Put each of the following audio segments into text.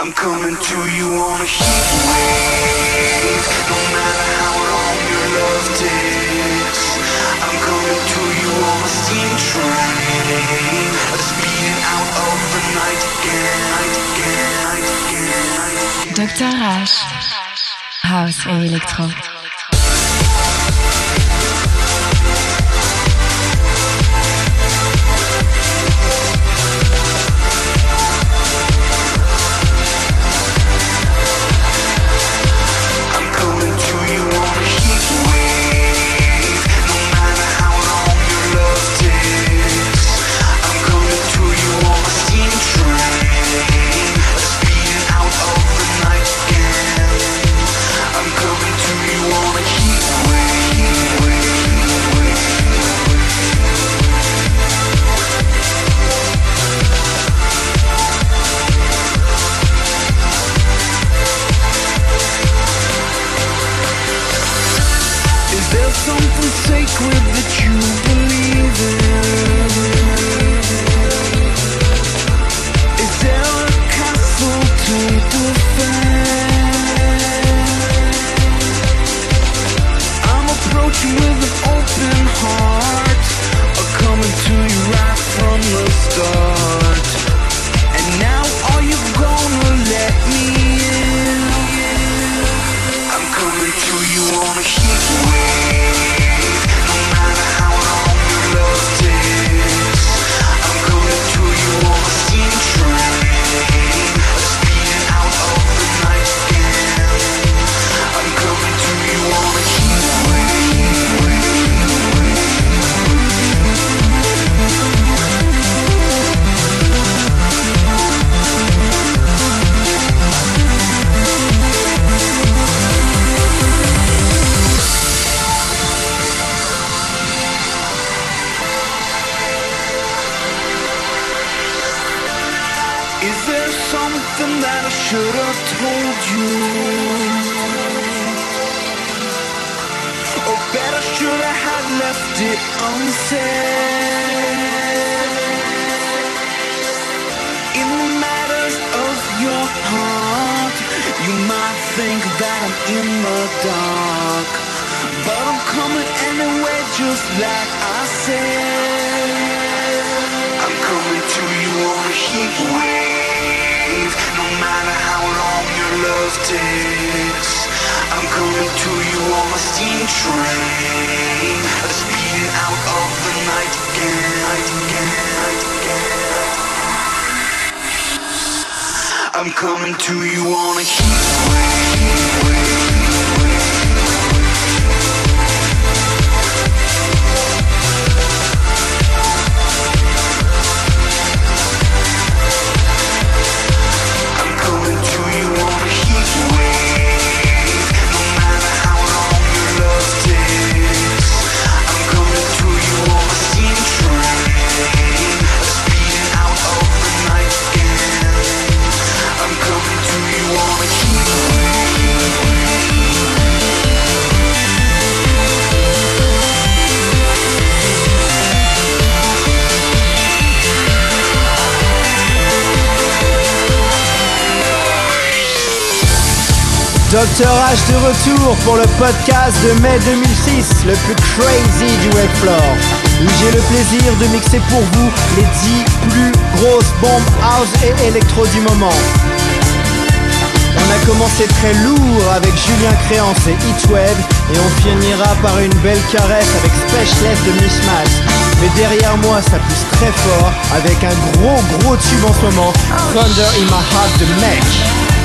I'm coming to you on a heat wave No matter how long your love takes I'm coming to you on a steam train Speeding out of the night again. Dr. H. House et Electro. With an open heart. Coming to you right from the start. Left it unsaid? In the matters of your heart, you might think that I'm in the dark. But I'm coming anyway, just like I said. I'm coming to you on a heat wave No matter how long your love takes I'm coming to you on a steam train I'm coming to you on a heat wave Docteur H de retour pour le podcast de mai 2006, le plus crazy du web floor. Où j'ai le plaisir de mixer pour vous les 10 plus grosses bombes house et électro du moment. On a commencé très lourd avec Julien Créance et Heatwave et on finira par une belle caresse avec Specialist de Mishmash. Mais derrière moi ça pousse très fort avec un gros gros tube en ce moment, Thunder in My Heart de Mech.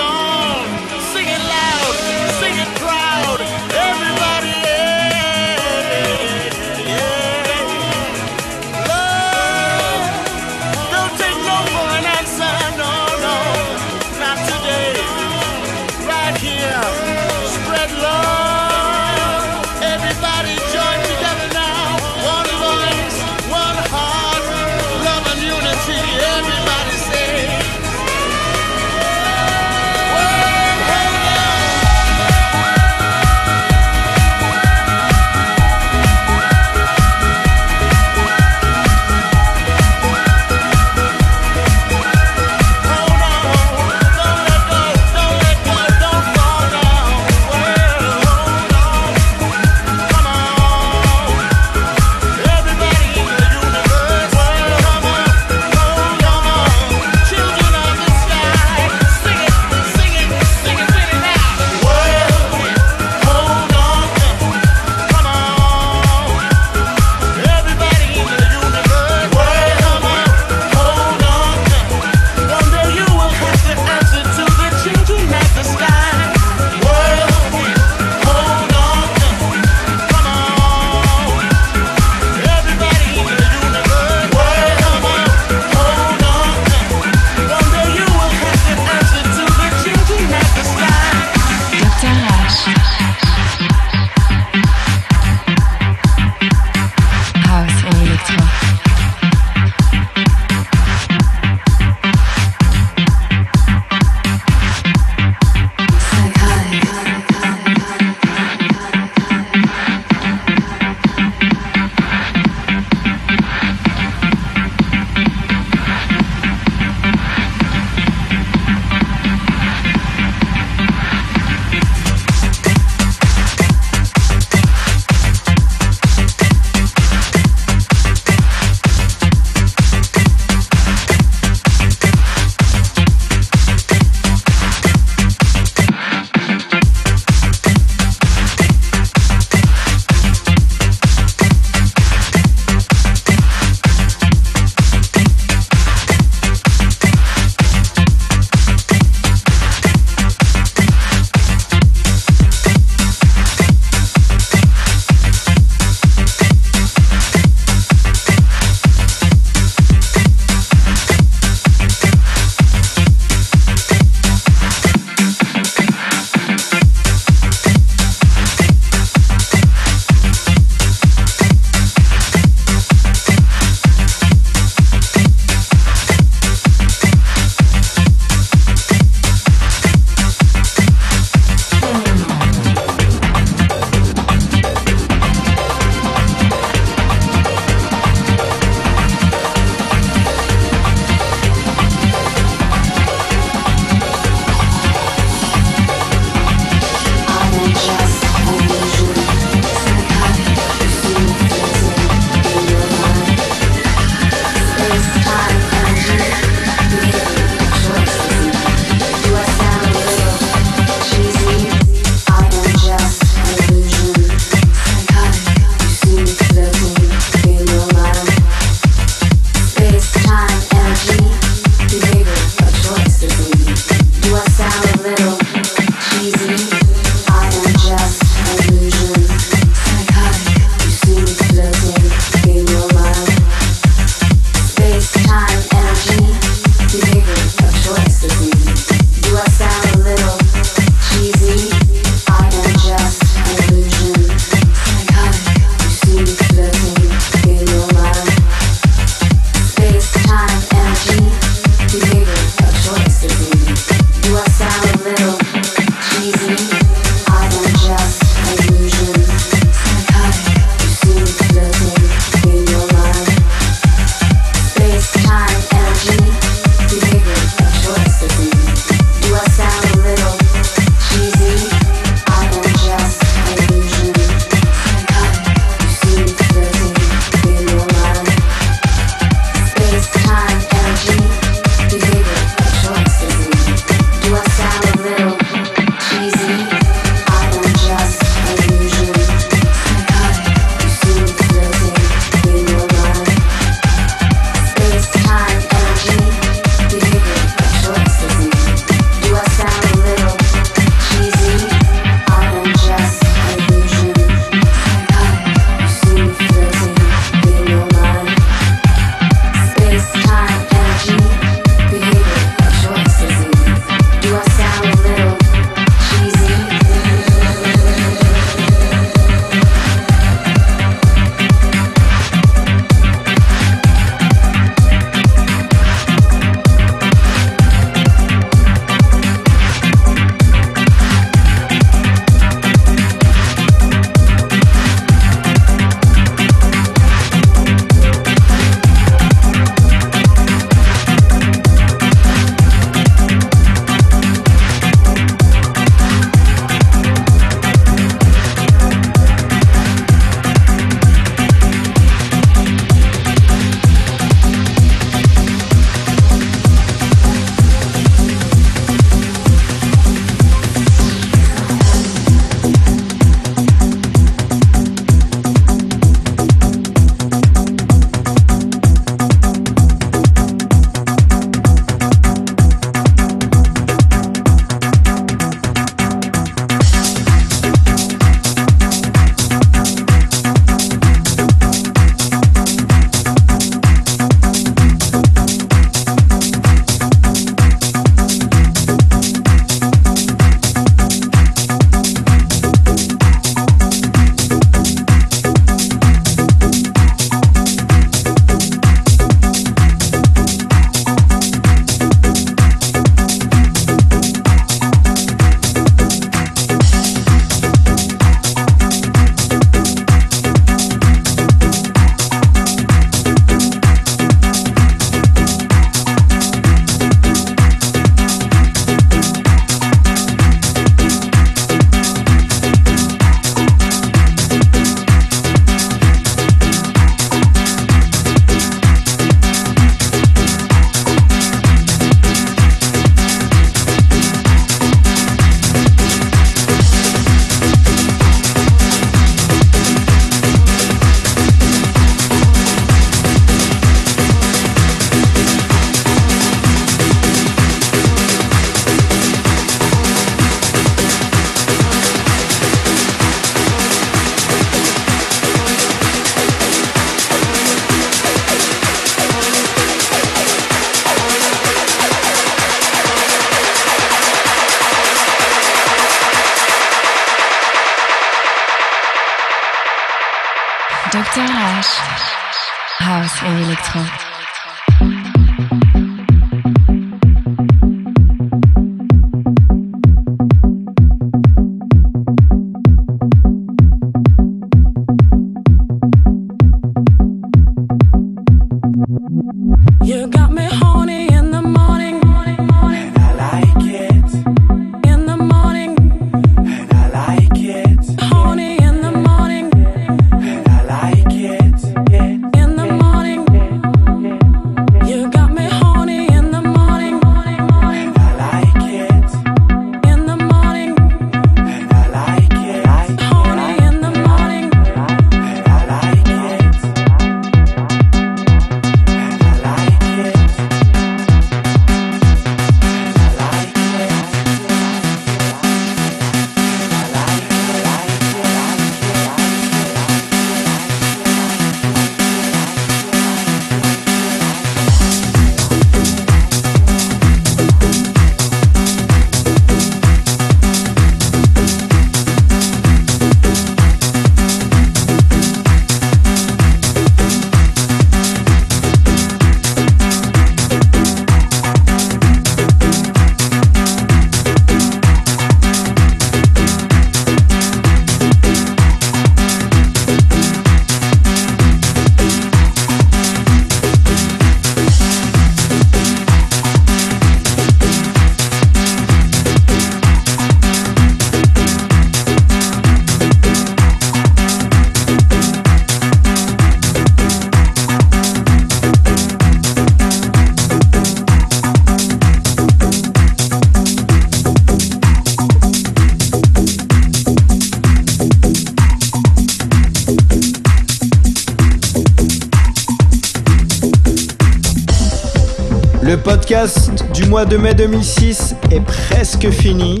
Mois de mai 2006 est presque fini.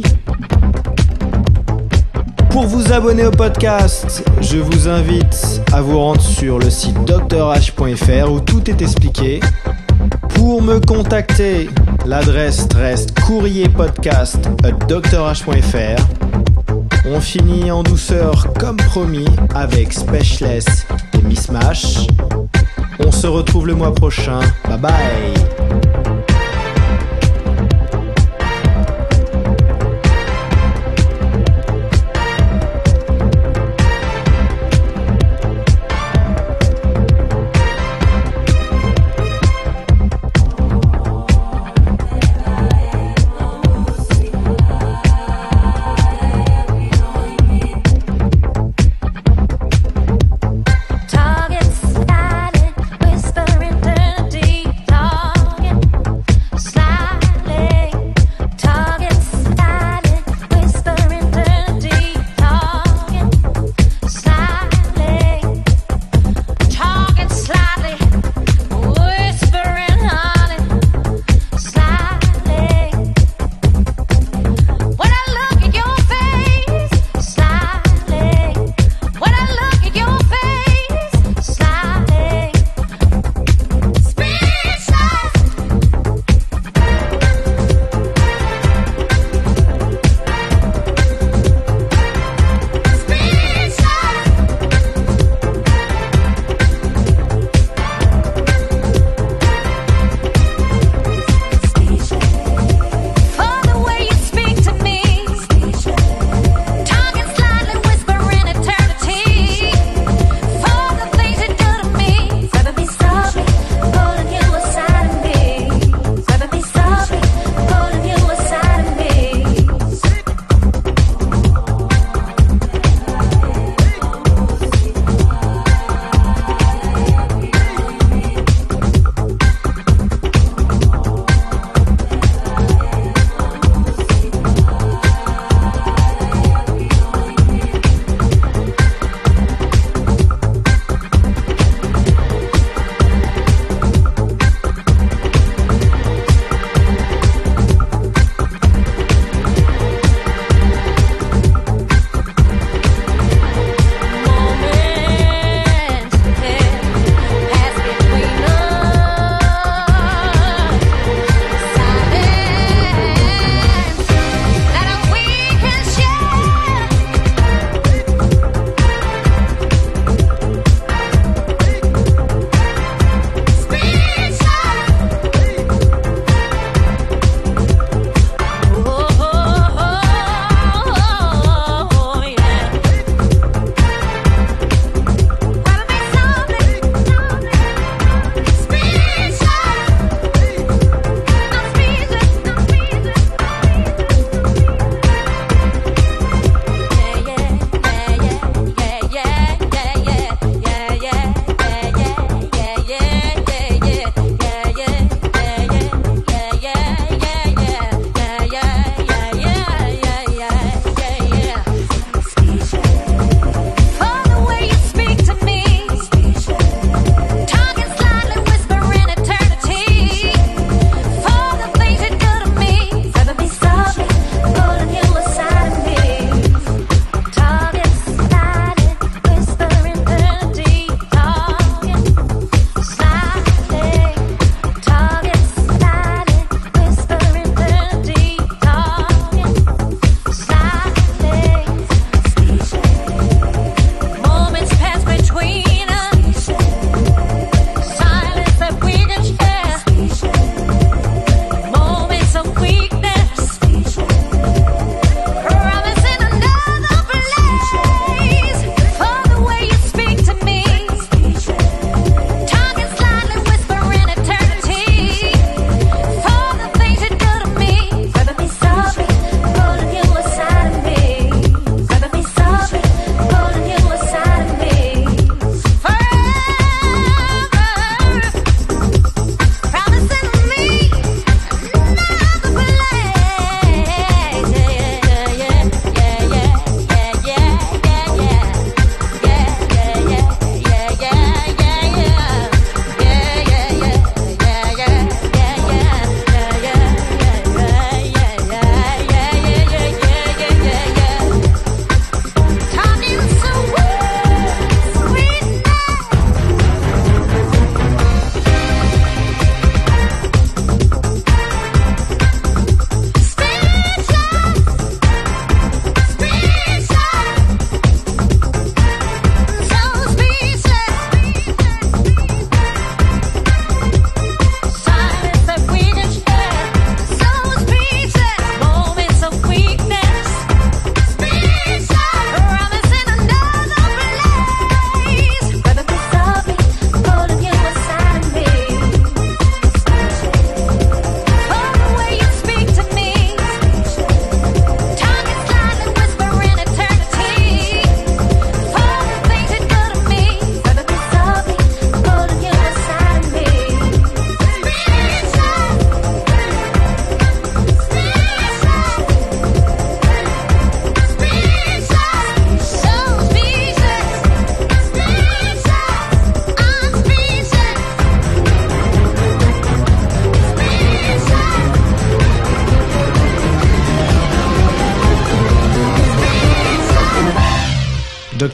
Pour vous abonner au podcast, je vous invite à vous rendre sur le site drh.fr où tout est expliqué. Pour me contacter, l'adresse reste courrierpodcast@drh.fr. On finit en douceur comme promis avec Specialist et Miss Mash. On se retrouve le mois prochain. Bye bye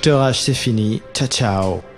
Docteur c'est fini. Ciao, ciao.